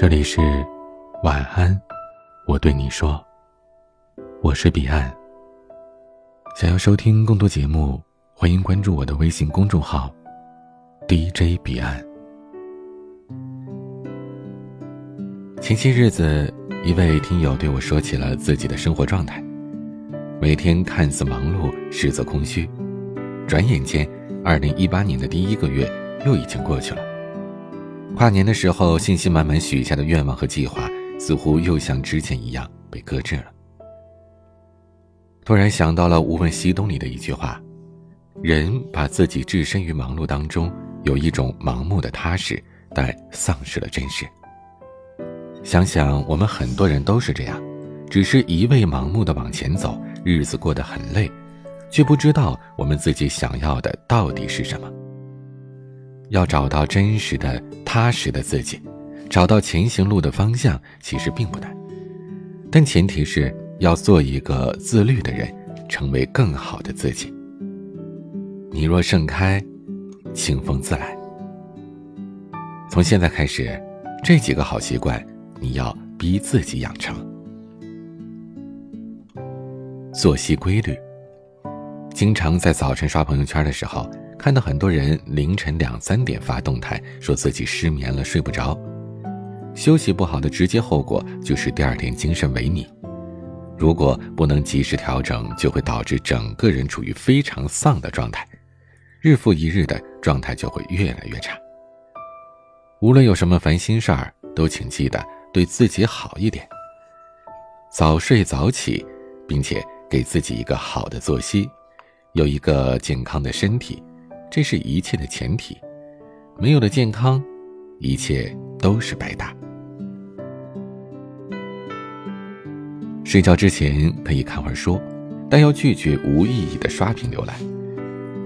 这里是晚安，我对你说，我是彼岸。想要收听更多节目，欢迎关注我的微信公众号 DJ 彼岸。前些日子，一位听友对我说起了自己的生活状态，每天看似忙碌，实则空虚。转眼间，二零一八年的第一个月又已经过去了。跨年的时候，信心满满许下的愿望和计划，似乎又像之前一样被搁置了。突然想到了《无问西东》里的一句话：“人把自己置身于忙碌当中，有一种盲目的踏实，但丧失了真实。”想想我们很多人都是这样，只是一味盲目的往前走，日子过得很累，却不知道我们自己想要的到底是什么。要找到真实的、踏实的自己，找到前行路的方向，其实并不难，但前提是要做一个自律的人，成为更好的自己。你若盛开，清风自来。从现在开始，这几个好习惯，你要逼自己养成。作息规律。经常在早晨刷朋友圈的时候。看到很多人凌晨两三点发动态，说自己失眠了，睡不着。休息不好的直接后果就是第二天精神萎靡。如果不能及时调整，就会导致整个人处于非常丧的状态，日复一日的状态就会越来越差。无论有什么烦心事儿，都请记得对自己好一点，早睡早起，并且给自己一个好的作息，有一个健康的身体。这是一切的前提，没有了健康，一切都是白搭。睡觉之前可以看会儿书，但要拒绝无意义的刷屏浏览。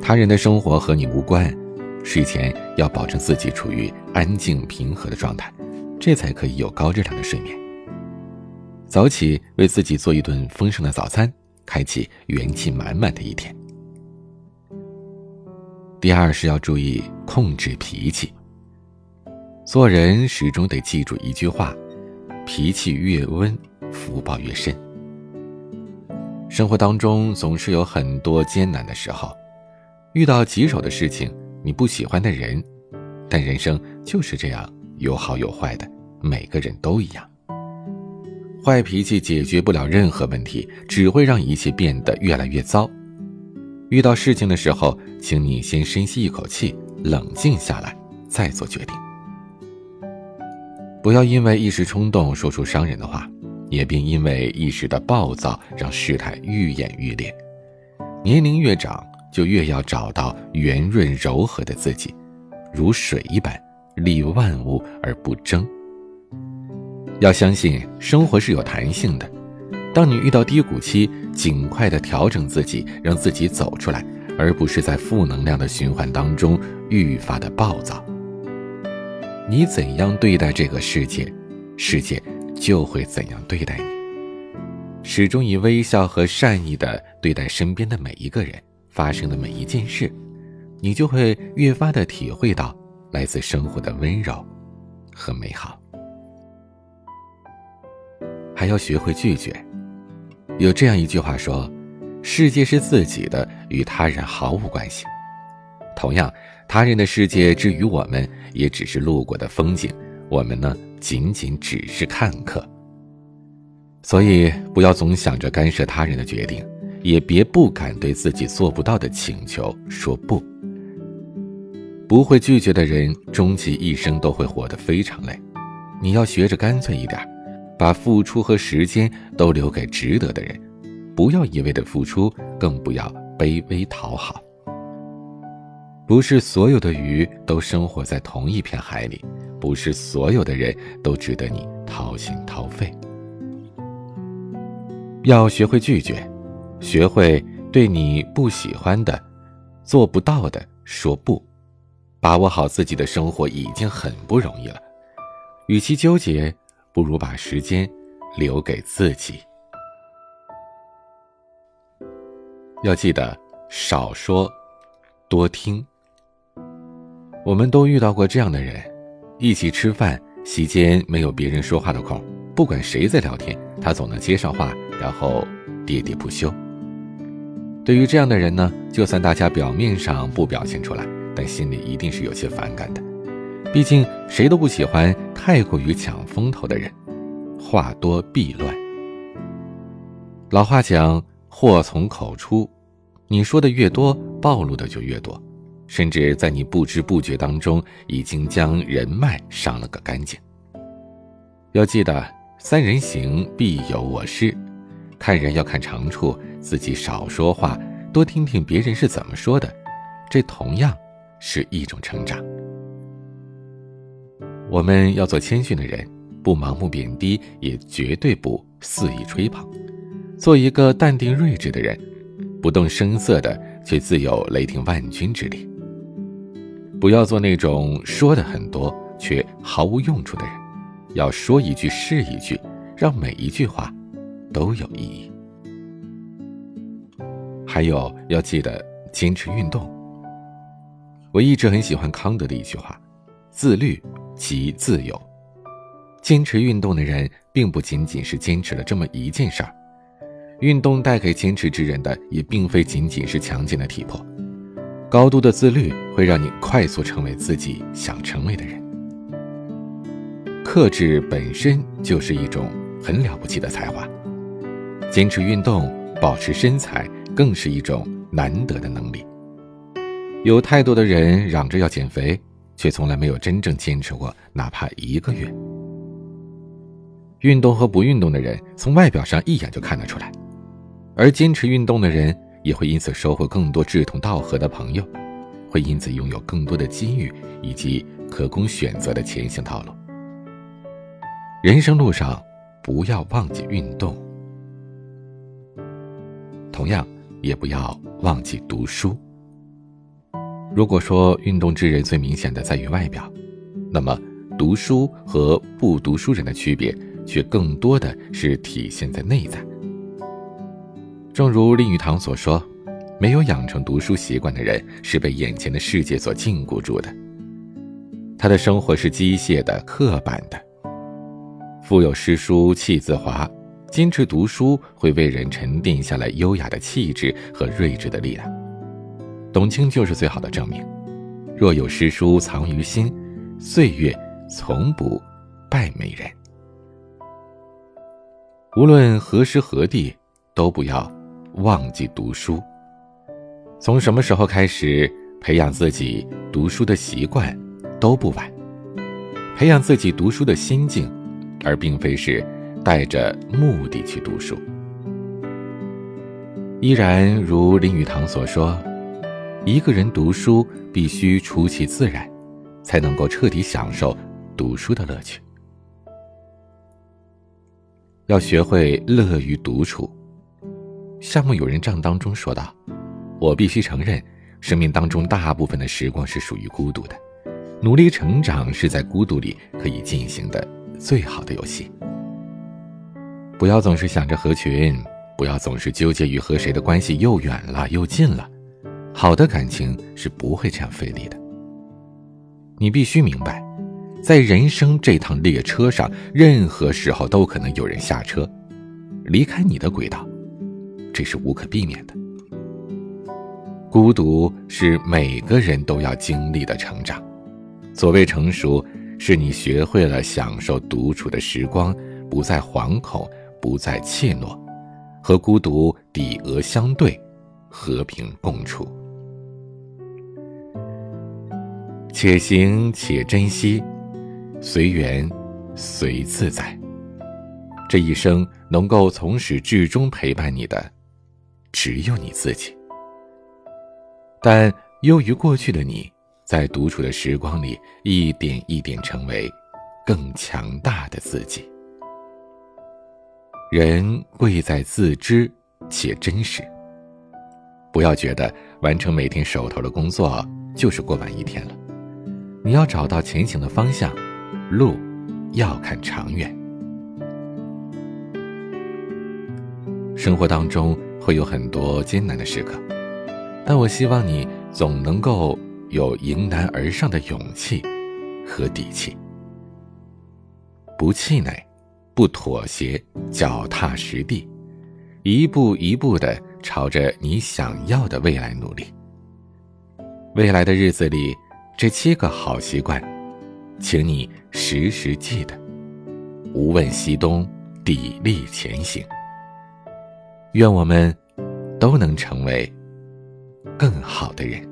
他人的生活和你无关，睡前要保证自己处于安静平和的状态，这才可以有高质量的睡眠。早起为自己做一顿丰盛的早餐，开启元气满满的一天。第二是要注意控制脾气。做人始终得记住一句话：脾气越温，福报越深。生活当中总是有很多艰难的时候，遇到棘手的事情，你不喜欢的人，但人生就是这样，有好有坏的，每个人都一样。坏脾气解决不了任何问题，只会让一切变得越来越糟。遇到事情的时候，请你先深吸一口气，冷静下来，再做决定。不要因为一时冲动说出伤人的话，也别因为一时的暴躁让事态愈演愈烈。年龄越长，就越要找到圆润柔和的自己，如水一般，利万物而不争。要相信生活是有弹性的。当你遇到低谷期，尽快的调整自己，让自己走出来，而不是在负能量的循环当中愈发的暴躁。你怎样对待这个世界，世界就会怎样对待你。始终以微笑和善意的对待身边的每一个人，发生的每一件事，你就会越发的体会到来自生活的温柔和美好。还要学会拒绝。有这样一句话说：“世界是自己的，与他人毫无关系。”同样，他人的世界之于我们，也只是路过的风景，我们呢，仅仅只是看客。所以，不要总想着干涉他人的决定，也别不敢对自己做不到的请求说不。不会拒绝的人，终其一生都会活得非常累。你要学着干脆一点。把付出和时间都留给值得的人，不要一味的付出，更不要卑微讨好。不是所有的鱼都生活在同一片海里，不是所有的人都值得你掏心掏肺。要学会拒绝，学会对你不喜欢的、做不到的说不。把握好自己的生活已经很不容易了，与其纠结。不如把时间留给自己。要记得少说，多听。我们都遇到过这样的人：一起吃饭，席间没有别人说话的空，不管谁在聊天，他总能接上话，然后喋喋不休。对于这样的人呢，就算大家表面上不表现出来，但心里一定是有些反感的。毕竟谁都不喜欢太过于抢风头的人，话多必乱。老话讲，祸从口出，你说的越多，暴露的就越多。甚至在你不知不觉当中，已经将人脉伤了个干净。要记得，三人行必有我师，看人要看长处，自己少说话，多听听别人是怎么说的，这同样是一种成长。我们要做谦逊的人，不盲目贬低，也绝对不肆意吹捧，做一个淡定睿智的人，不动声色的，却自有雷霆万钧之力。不要做那种说的很多却毫无用处的人，要说一句是一句，让每一句话都有意义。还有要记得坚持运动。我一直很喜欢康德的一句话：“自律即自由。”坚持运动的人，并不仅仅是坚持了这么一件事儿，运动带给坚持之人的，也并非仅仅是强健的体魄。高度的自律会让你快速成为自己想成为的人。克制本身就是一种很了不起的才华，坚持运动、保持身材更是一种难得的能力。有太多的人嚷着要减肥，却从来没有真正坚持过哪怕一个月。运动和不运动的人，从外表上一眼就看得出来，而坚持运动的人。也会因此收获更多志同道合的朋友，会因此拥有更多的机遇以及可供选择的前行道路。人生路上，不要忘记运动，同样也不要忘记读书。如果说运动之人最明显的在于外表，那么读书和不读书人的区别，却更多的是体现在内在。正如林语堂所说：“没有养成读书习惯的人，是被眼前的世界所禁锢住的。他的生活是机械的、刻板的。腹有诗书气自华，坚持读书会为人沉淀下来优雅的气质和睿智的力量。董卿就是最好的证明。若有诗书藏于心，岁月从不败美人。无论何时何地，都不要。”忘记读书。从什么时候开始培养自己读书的习惯，都不晚。培养自己读书的心境，而并非是带着目的去读书。依然如林语堂所说，一个人读书必须出其自然，才能够彻底享受读书的乐趣。要学会乐于独处。夏目友人帐当中说道：“我必须承认，生命当中大部分的时光是属于孤独的。努力成长是在孤独里可以进行的最好的游戏。不要总是想着合群，不要总是纠结于和谁的关系又远了又近了。好的感情是不会这样费力的。你必须明白，在人生这趟列车上，任何时候都可能有人下车，离开你的轨道。”这是无可避免的。孤独是每个人都要经历的成长。所谓成熟，是你学会了享受独处的时光，不再惶恐，不再怯懦，和孤独抵额相对，和平共处。且行且珍惜，随缘，随自在。这一生能够从始至终陪伴你的。只有你自己，但优于过去的你，在独处的时光里，一点一点成为更强大的自己。人贵在自知且真实。不要觉得完成每天手头的工作就是过完一天了，你要找到前行的方向，路要看长远。生活当中。会有很多艰难的时刻，但我希望你总能够有迎难而上的勇气和底气。不气馁，不妥协，脚踏实地，一步一步的朝着你想要的未来努力。未来的日子里，这七个好习惯，请你时时记得，无问西东，砥砺前行。愿我们都能成为更好的人。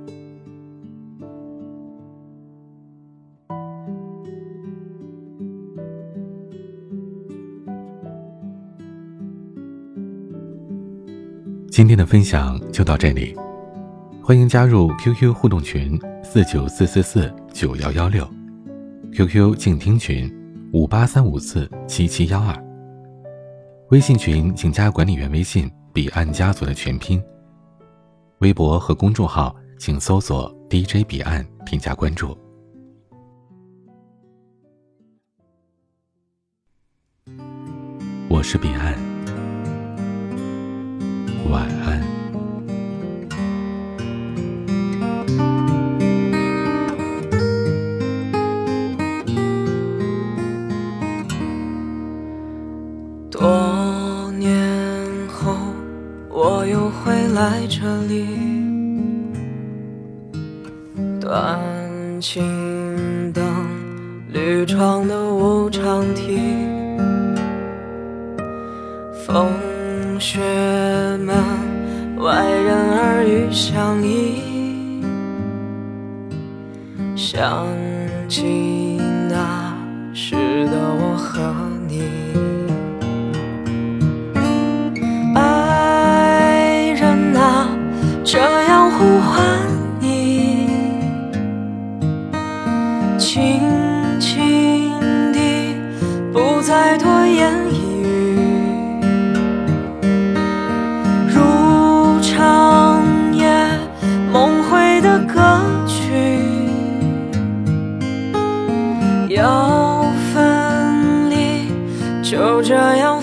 今天的分享就到这里，欢迎加入 QQ 互动群四九四四四九幺幺六，QQ 静听群五八三五四七七幺二，微信群请加管理员微信彼岸家族的全拼，微博和公众号请搜索 DJ 彼岸添加关注。我是彼岸。晚安。多年后，我又回来这里，短青灯，绿窗的无常题，风雪。外人耳语相依，想起那时的我和你，这样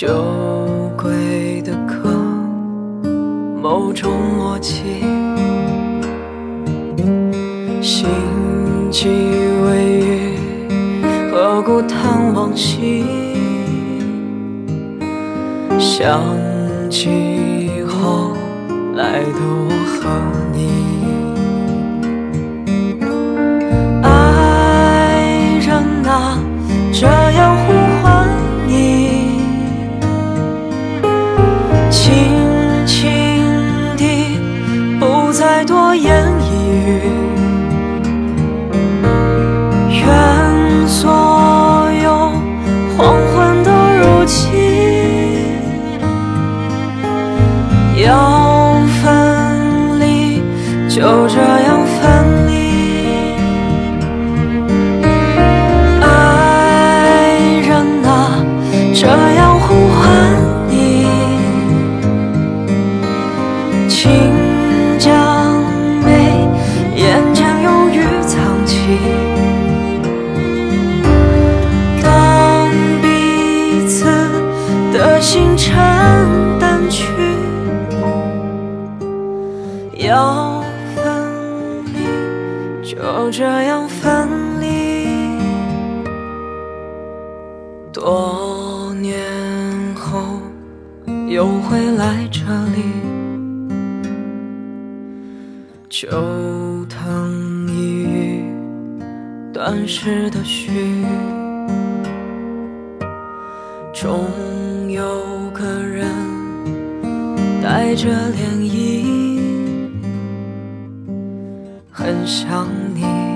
酒鬼的歌，某种默契，心悸微雨，何故叹往昔？想起后来的我和你。一星辰淡去，要分离，就这样分离。多年后。又回来这里，秋藤一语，断时的绪，总有个人带着涟漪，很想你。